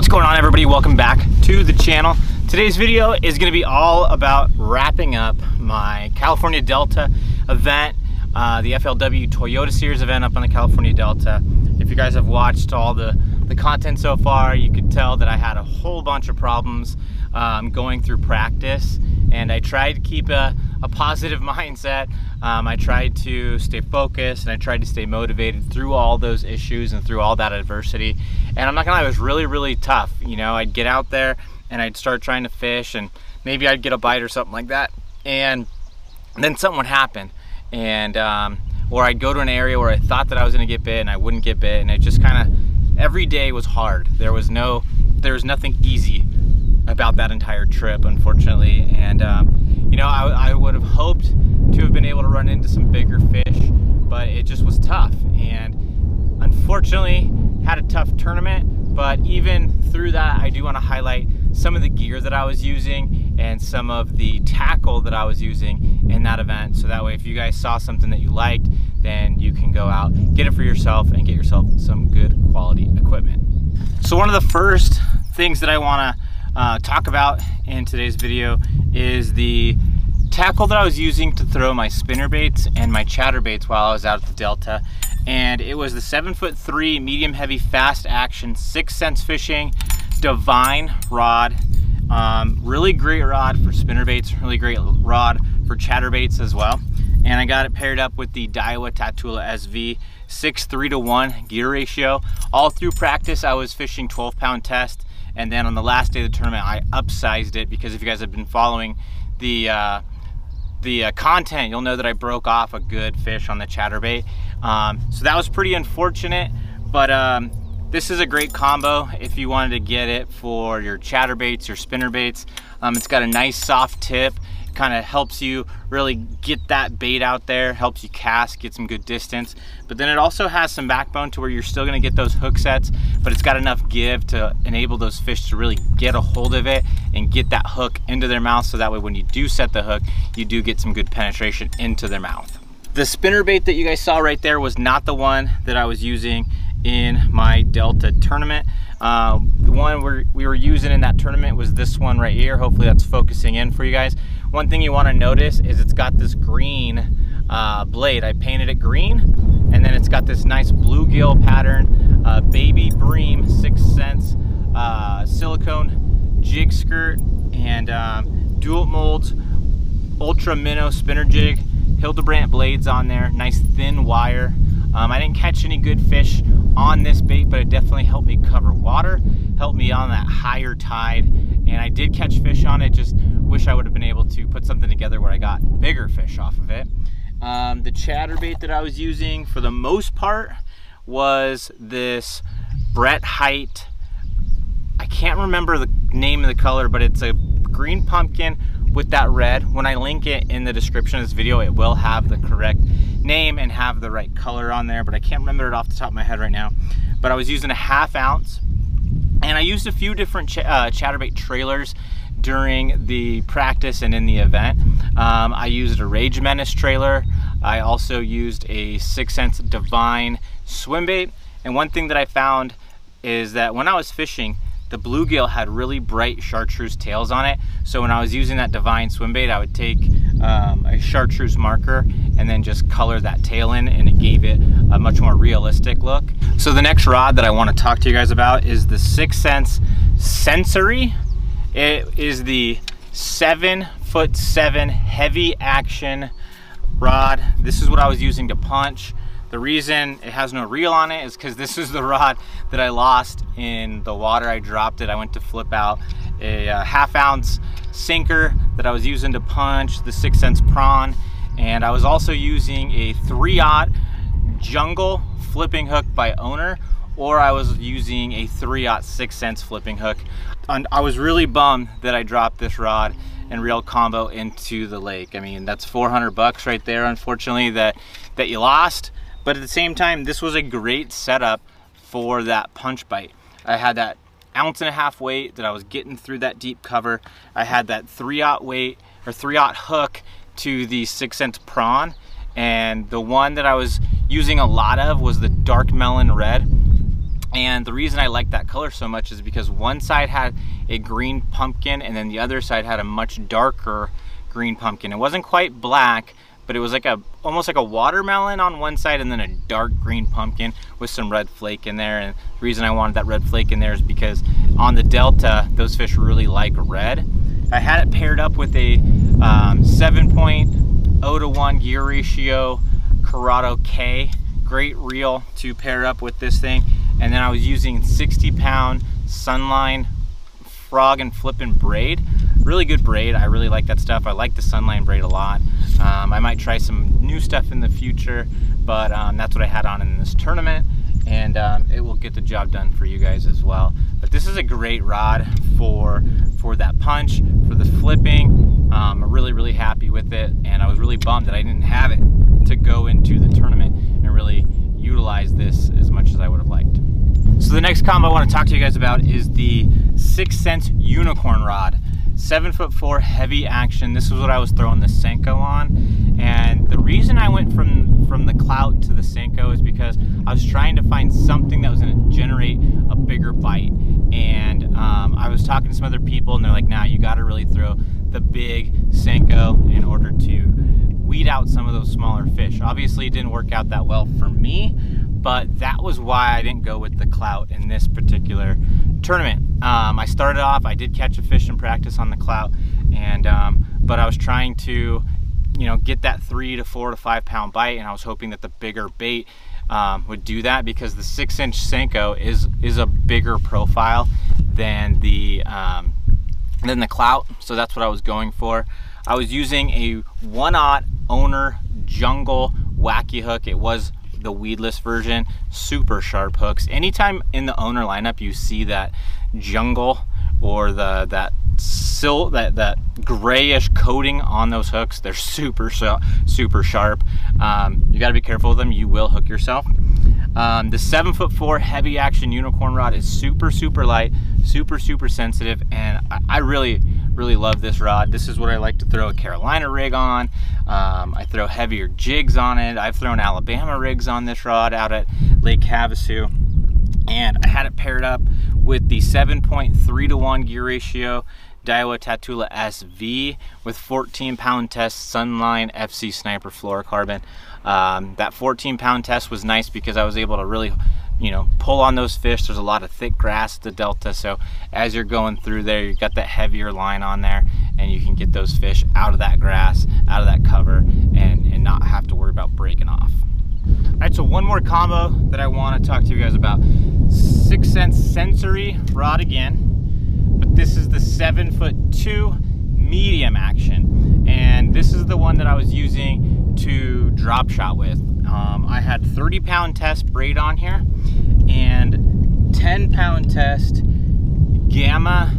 What's going on everybody? Welcome back to the channel. Today's video is going to be all about wrapping up my California Delta event, uh, the FLW Toyota Series event up on the California Delta. If you guys have watched all the, the content so far, you could tell that I had a whole bunch of problems um, going through practice and I tried to keep a, a positive mindset. Um, I tried to stay focused and I tried to stay motivated through all those issues and through all that adversity. And I'm not gonna lie, it was really, really tough. You know, I'd get out there and I'd start trying to fish and maybe I'd get a bite or something like that. And then something would happen. And, um, or I'd go to an area where I thought that I was gonna get bit and I wouldn't get bit. And it just kind of, every day was hard. There was no, there was nothing easy about that entire trip, unfortunately. And, um, you know, I, I would have hoped to have been able to run into some bigger fish, but it just was tough. And unfortunately, had a tough tournament, but even through that, I do want to highlight some of the gear that I was using and some of the tackle that I was using in that event. So that way, if you guys saw something that you liked, then you can go out, get it for yourself, and get yourself some good quality equipment. So one of the first things that I want to uh, talk about in today's video is the tackle that I was using to throw my spinner baits and my chatter baits while I was out at the Delta. And it was the seven foot three medium heavy fast action six sense fishing divine rod. Um, really great rod for spinner baits, really great rod for chatter baits as well. And I got it paired up with the Daiwa Tatula SV 6 3 to 1 gear ratio. All through practice I was fishing 12 pound test and then on the last day of the tournament, I upsized it because if you guys have been following the uh, the uh, content, you'll know that I broke off a good fish on the chatterbait. Um, so that was pretty unfortunate, but um, this is a great combo if you wanted to get it for your chatterbaits, your spinnerbaits. Um, it's got a nice soft tip kind of helps you really get that bait out there, helps you cast, get some good distance. But then it also has some backbone to where you're still gonna get those hook sets, but it's got enough give to enable those fish to really get a hold of it and get that hook into their mouth so that way when you do set the hook, you do get some good penetration into their mouth. The spinner bait that you guys saw right there was not the one that I was using in my Delta tournament. Uh, the one we were using in that tournament was this one right here. Hopefully that's focusing in for you guys. One thing you want to notice is it's got this green uh, blade. I painted it green and then it's got this nice bluegill pattern, uh, baby bream, 6th Sense, uh, silicone jig skirt and um, dual molds, ultra minnow spinner jig, Hildebrandt blades on there, nice thin wire. Um, I didn't catch any good fish on this bait, but it definitely helped me cover water, helped me on that higher tide, and I did catch fish on it, just wish I would have been able to put something together where I got bigger fish off of it. Um, the chatterbait that I was using for the most part was this Brett Hite, I can't remember the name of the color, but it's a green pumpkin with that red. When I link it in the description of this video, it will have the correct name and have the right color on there, but I can't remember it off the top of my head right now. But I was using a half ounce and I used a few different ch uh, chatterbait trailers during the practice and in the event. Um, I used a Rage Menace trailer. I also used a Six Sense Divine swim bait. And one thing that I found is that when I was fishing, the bluegill had really bright chartreuse tails on it. So when I was using that Divine swim bait, I would take um, a chartreuse marker and then just color that tail in and it gave it a much more realistic look. So the next rod that I want to talk to you guys about is the Six Sense Sensory. It is the seven foot seven heavy action rod. This is what I was using to punch. The reason it has no reel on it is because this is the rod that I lost in the water. I dropped it. I went to flip out a, uh, half ounce sinker that I was using to punch the Six Sense prawn. And I was also using a 3-aught jungle flipping hook by owner or I was using a 3-aught 6 Sense flipping hook. And I was really bummed that I dropped this rod and reel combo into the lake. I mean, that's 400 bucks right there, unfortunately, that, that you lost. But at the same time, this was a great setup for that punch bite. I had that ounce and a half weight that I was getting through that deep cover. I had that three aught weight or three aught hook to the six sense prawn. And the one that I was using a lot of was the dark melon red. And the reason I like that color so much is because one side had a green pumpkin and then the other side had a much darker green pumpkin. It wasn't quite black, but it was like a almost like a watermelon on one side and then a dark green pumpkin with some red flake in there. And the reason I wanted that red flake in there is because on the Delta, those fish really like red. I had it paired up with a um, 7.0 to 1 gear ratio Curado K. Great reel to pair up with this thing. And then I was using 60 pound Sunline frog and flipping braid. Really good braid. I really like that stuff. I like the Sunline braid a lot. Um, I might try some new stuff in the future, but um, that's what I had on in this tournament and um, it will get the job done for you guys as well. But this is a great rod for for that punch, for the flipping. Um, I'm really, really happy with it, and I was really bummed that I didn't have it to go into the tournament and really utilize this as much as I would have liked. So the next combo I want to talk to you guys about is the Six Sense Unicorn Rod. Seven foot four, heavy action. This is what I was throwing the Senko on. And the reason I went from, from the Clout to the Senko is because I was trying to find something that was gonna generate a bigger bite. And um, I was talking to some other people and they're like, nah, you gotta really throw the big Senko in order to weed out some of those smaller fish. Obviously it didn't work out that well for me, but that was why I didn't go with the Clout in this particular tournament. Um, I started off, I did catch a fish in practice on the Clout, and um, but I was trying to, you know, get that three to four to five pound bite, and I was hoping that the bigger bait um, would do that because the six inch Senko is is a bigger profile than the um, than the Clout, so that's what I was going for. I was using a one aught owner jungle wacky hook. It was the weedless version, super sharp hooks. Anytime in the owner lineup you see that jungle or the that sil that that grayish coating on those hooks, they're super super sharp. Um, you got to be careful with them. You will hook yourself. Um, the seven foot four heavy action unicorn rod is super super light, super super sensitive, and I, I really really love this rod. This is what I like to throw a Carolina rig on. Um, I throw heavier jigs on it. I've thrown Alabama rigs on this rod out at Lake Havasu. And I had it paired up with the 7.3 to 1 gear ratio Daiwa Tatula SV with 14 pound test Sunline FC Sniper fluorocarbon. Um, that 14 pound test was nice because I was able to really you know, pull on those fish. There's a lot of thick grass at the delta, so as you're going through there, you've got that heavier line on there, and you can get those fish out of that grass, out of that cover, and, and not have to worry about breaking off. All right, so one more combo that I want to talk to you guys about. 6th Sense Sensory rod again, but this is the seven foot two medium action. And this is the one that I was using to drop shot with. Um, I had 30 pound test braid on here and 10 pound test Gamma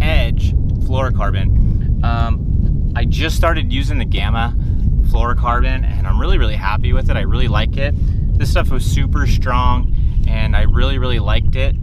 Edge fluorocarbon. Um, I just started using the Gamma fluorocarbon and I'm really, really happy with it. I really like it. This stuff was super strong and I really, really liked it.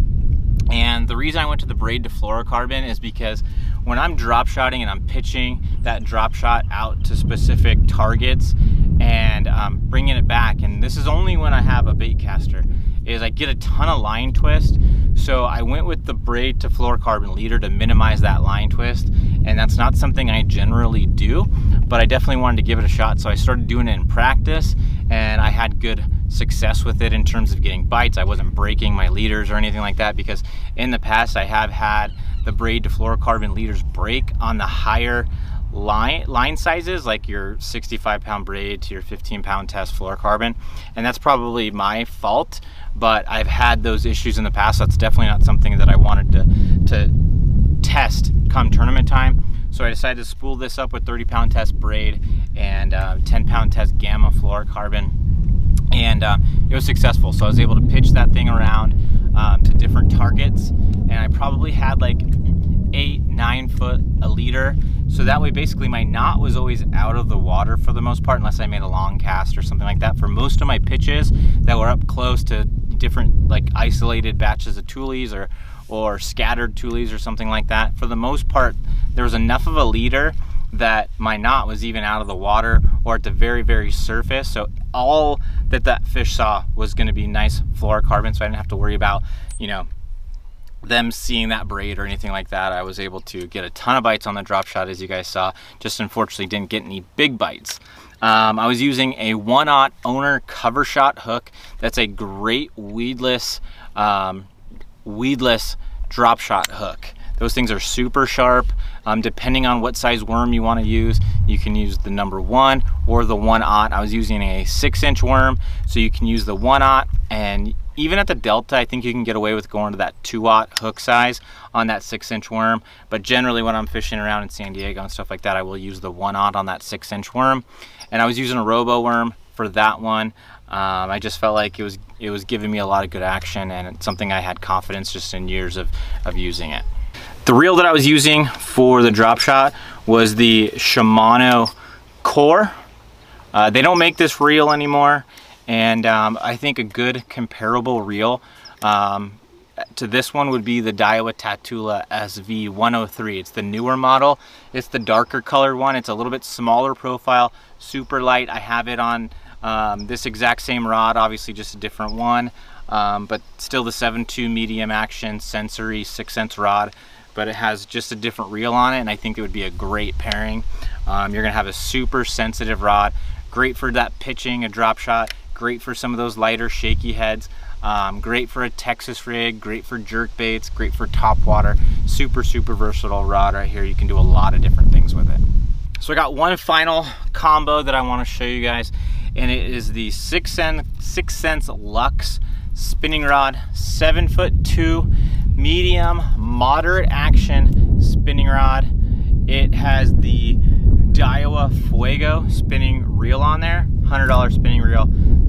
And the reason I went to the braid to fluorocarbon is because when I'm drop shotting and I'm pitching that drop shot out to specific targets and um, bringing it back, and this is only when I have a bait caster, is I get a ton of line twist. So I went with the braid to fluorocarbon leader to minimize that line twist. And that's not something I generally do, but I definitely wanted to give it a shot. So I started doing it in practice and I had good success with it in terms of getting bites. I wasn't breaking my leaders or anything like that because in the past I have had the braid to fluorocarbon leaders break on the higher line line sizes like your 65 pound braid to your 15 pound test fluorocarbon and that's probably my fault but I've had those issues in the past. That's definitely not something that I wanted to to test come tournament time. So I decided to spool this up with 30 pound test braid and uh, 10 pound test gamma fluorocarbon and uh, it was successful. So I was able to pitch that thing around um, to different targets and I probably had like eight nine foot a leader so that way basically my knot was always out of the water for the most part unless I made a long cast or something like that. For most of my pitches that were up close to different like isolated batches of tules or or scattered tules or something like that for the most part there was enough of a leader that my knot was even out of the water or at the very very surface. So all that that fish saw was going to be nice fluorocarbon, so I didn't have to worry about, you know, them seeing that braid or anything like that. I was able to get a ton of bites on the drop shot, as you guys saw. Just unfortunately didn't get any big bites. Um, I was using a one-aught owner cover shot hook. That's a great weedless, um, weedless drop shot hook. Those things are super sharp. Um, depending on what size worm you want to use, you can use the number one or the one aught. I was using a six inch worm, so you can use the one aught and even at the Delta, I think you can get away with going to that two aught hook size on that six inch worm. But generally when I'm fishing around in San Diego and stuff like that, I will use the one aught on that six inch worm. And I was using a Roboworm for that one. Um, I just felt like it was it was giving me a lot of good action and it's something I had confidence just in years of, of using it. The reel that I was using for the drop shot was the Shimano Core. Uh, they don't make this reel anymore, and um, I think a good comparable reel um, to this one would be the Daiwa Tatula SV103. It's the newer model. It's the darker colored one. It's a little bit smaller profile, super light. I have it on um, this exact same rod, obviously just a different one, um, but still the 7.2 medium action sensory 6th Sense rod but it has just a different reel on it and I think it would be a great pairing. Um, you're gonna have a super sensitive rod, great for that pitching, a drop shot, great for some of those lighter shaky heads, um, great for a Texas rig, great for jerk baits, great for top water, super, super versatile rod right here. You can do a lot of different things with it. So I got one final combo that I wanna show you guys and it is the Six Sense, Six Sense Lux spinning rod, seven foot two, medium, moderate action spinning rod. It has the Daiwa Fuego spinning reel on there, $100 spinning reel.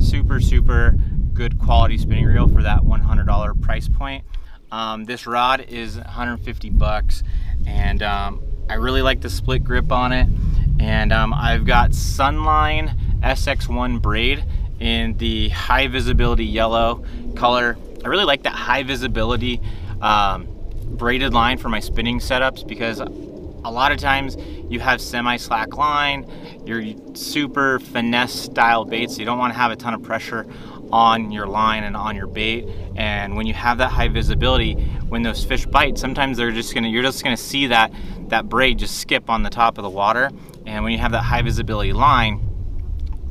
Super, super good quality spinning reel for that $100 price point. Um, this rod is 150 bucks and um, I really like the split grip on it. And um, I've got Sunline SX1 braid in the high visibility yellow color. I really like that high visibility um, braided line for my spinning setups because a lot of times you have semi-slack line, you're super finesse style baits, so you don't want to have a ton of pressure on your line and on your bait. And when you have that high visibility, when those fish bite, sometimes they're just gonna, you're just gonna see that, that braid just skip on the top of the water. And when you have that high visibility line,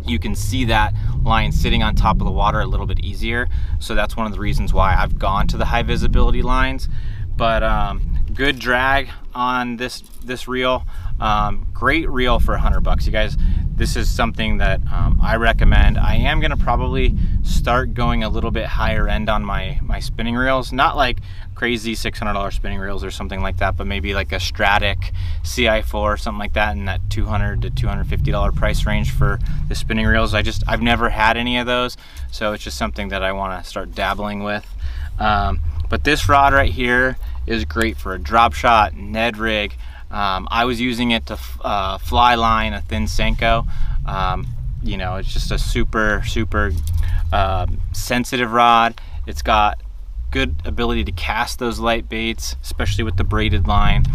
you can see that line sitting on top of the water a little bit easier. So that's one of the reasons why I've gone to the high visibility lines. But um, good drag on this this reel. Um, great reel for 100 bucks. You guys, this is something that um, I recommend. I am gonna probably start going a little bit higher end on my, my spinning reels. Not like crazy $600 spinning reels or something like that, but maybe like a Stratic CI4 or something like that in that 200 to $250 price range for the spinning reels. I just, I've never had any of those, so it's just something that I wanna start dabbling with. Um, but this rod right here is great for a drop shot, Ned rig, um, I was using it to uh, fly line a thin Senko. Um, you know, it's just a super, super uh, sensitive rod. It's got good ability to cast those light baits, especially with the braided line.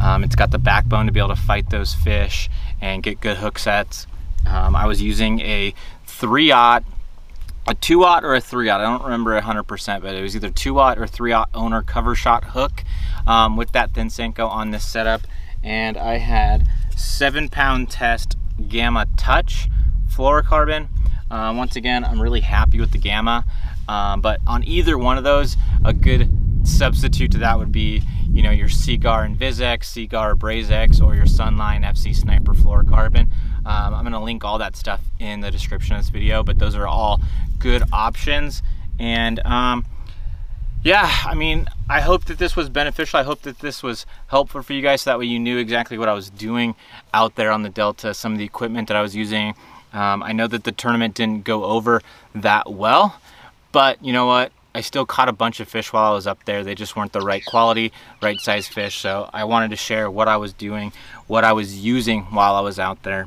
Um, it's got the backbone to be able to fight those fish and get good hook sets. Um, I was using a 3-aught, a 2-aught or a 3-aught, I don't remember a 100%, but it was either 2-aught or 3-aught owner cover shot hook um, with that thin Senko on this setup and I had seven pound test Gamma Touch fluorocarbon. Uh, once again, I'm really happy with the Gamma, um, but on either one of those, a good substitute to that would be, you know, your Seaguar InvizX, Seaguar AbrazX, or your Sunline FC Sniper fluorocarbon. Um, I'm gonna link all that stuff in the description of this video, but those are all good options. And um, yeah, I mean, I hope that this was beneficial. I hope that this was helpful for you guys so that way you knew exactly what I was doing out there on the Delta, some of the equipment that I was using. Um, I know that the tournament didn't go over that well, but you know what? I still caught a bunch of fish while I was up there. They just weren't the right quality, right size fish. So I wanted to share what I was doing, what I was using while I was out there.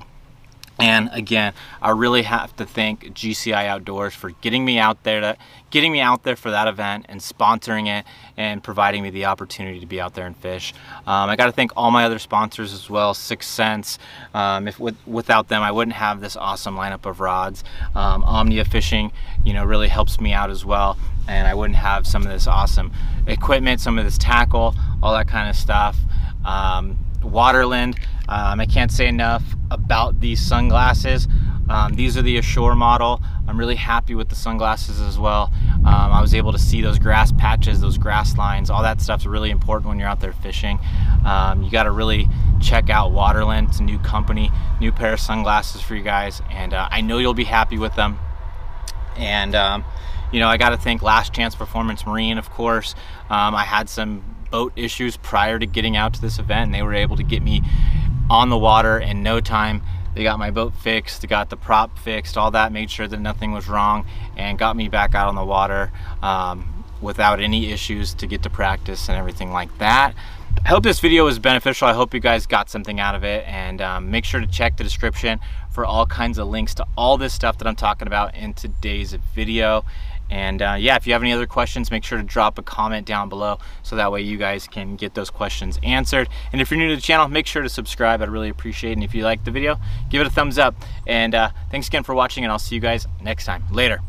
And again, I really have to thank GCI Outdoors for getting me out there, to, getting me out there for that event and sponsoring it and providing me the opportunity to be out there and fish. Um, I got to thank all my other sponsors as well, Six Sense. Um, if with, without them, I wouldn't have this awesome lineup of rods. Um, Omnia Fishing, you know, really helps me out as well, and I wouldn't have some of this awesome equipment, some of this tackle, all that kind of stuff. Um, Waterland. Um, I can't say enough about these sunglasses. Um, these are the Ashore model. I'm really happy with the sunglasses as well. Um, I was able to see those grass patches, those grass lines, all that stuff's really important when you're out there fishing. Um, you got to really check out Waterland. It's a new company, new pair of sunglasses for you guys, and uh, I know you'll be happy with them. And um, you know, I got to thank Last Chance Performance Marine, of course. Um, I had some boat issues prior to getting out to this event they were able to get me on the water in no time they got my boat fixed, they got the prop fixed, all that, made sure that nothing was wrong, and got me back out on the water um, without any issues to get to practice and everything like that. I hope this video was beneficial. I hope you guys got something out of it, and um, make sure to check the description for all kinds of links to all this stuff that I'm talking about in today's video. And uh, yeah, if you have any other questions, make sure to drop a comment down below so that way you guys can get those questions answered. And if you're new to the channel, make sure to subscribe. I'd really appreciate it. And if you like the video, give it a thumbs up. And uh, thanks again for watching, and I'll see you guys next time. Later.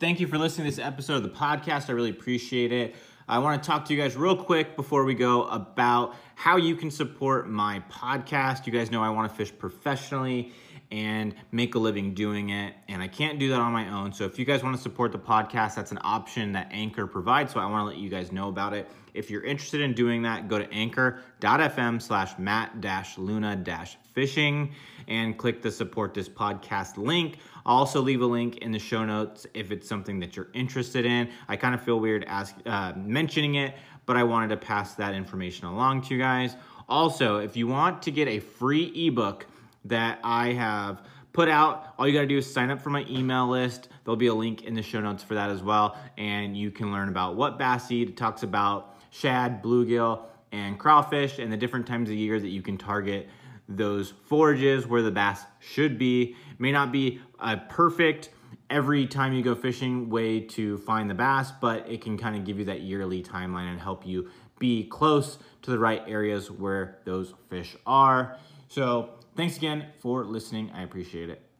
Thank you for listening to this episode of the podcast. I really appreciate it. I want to talk to you guys real quick before we go about how you can support my podcast. You guys know I want to fish professionally and make a living doing it. And I can't do that on my own. So if you guys want to support the podcast, that's an option that Anchor provides. So I want to let you guys know about it. If you're interested in doing that, go to anchor.fm slash matt luna fishing and click the support this podcast link. I'll also leave a link in the show notes if it's something that you're interested in. I kind of feel weird ask, uh, mentioning it, but I wanted to pass that information along to you guys. Also, if you want to get a free ebook that I have put out. All you got to do is sign up for my email list. There'll be a link in the show notes for that as well. And you can learn about what bass. It talks about shad, bluegill, and crawfish and the different times of year that you can target those forages where the bass should be. It may not be a perfect every time you go fishing way to find the bass, but it can kind of give you that yearly timeline and help you be close to the right areas where those fish are. So Thanks again for listening. I appreciate it.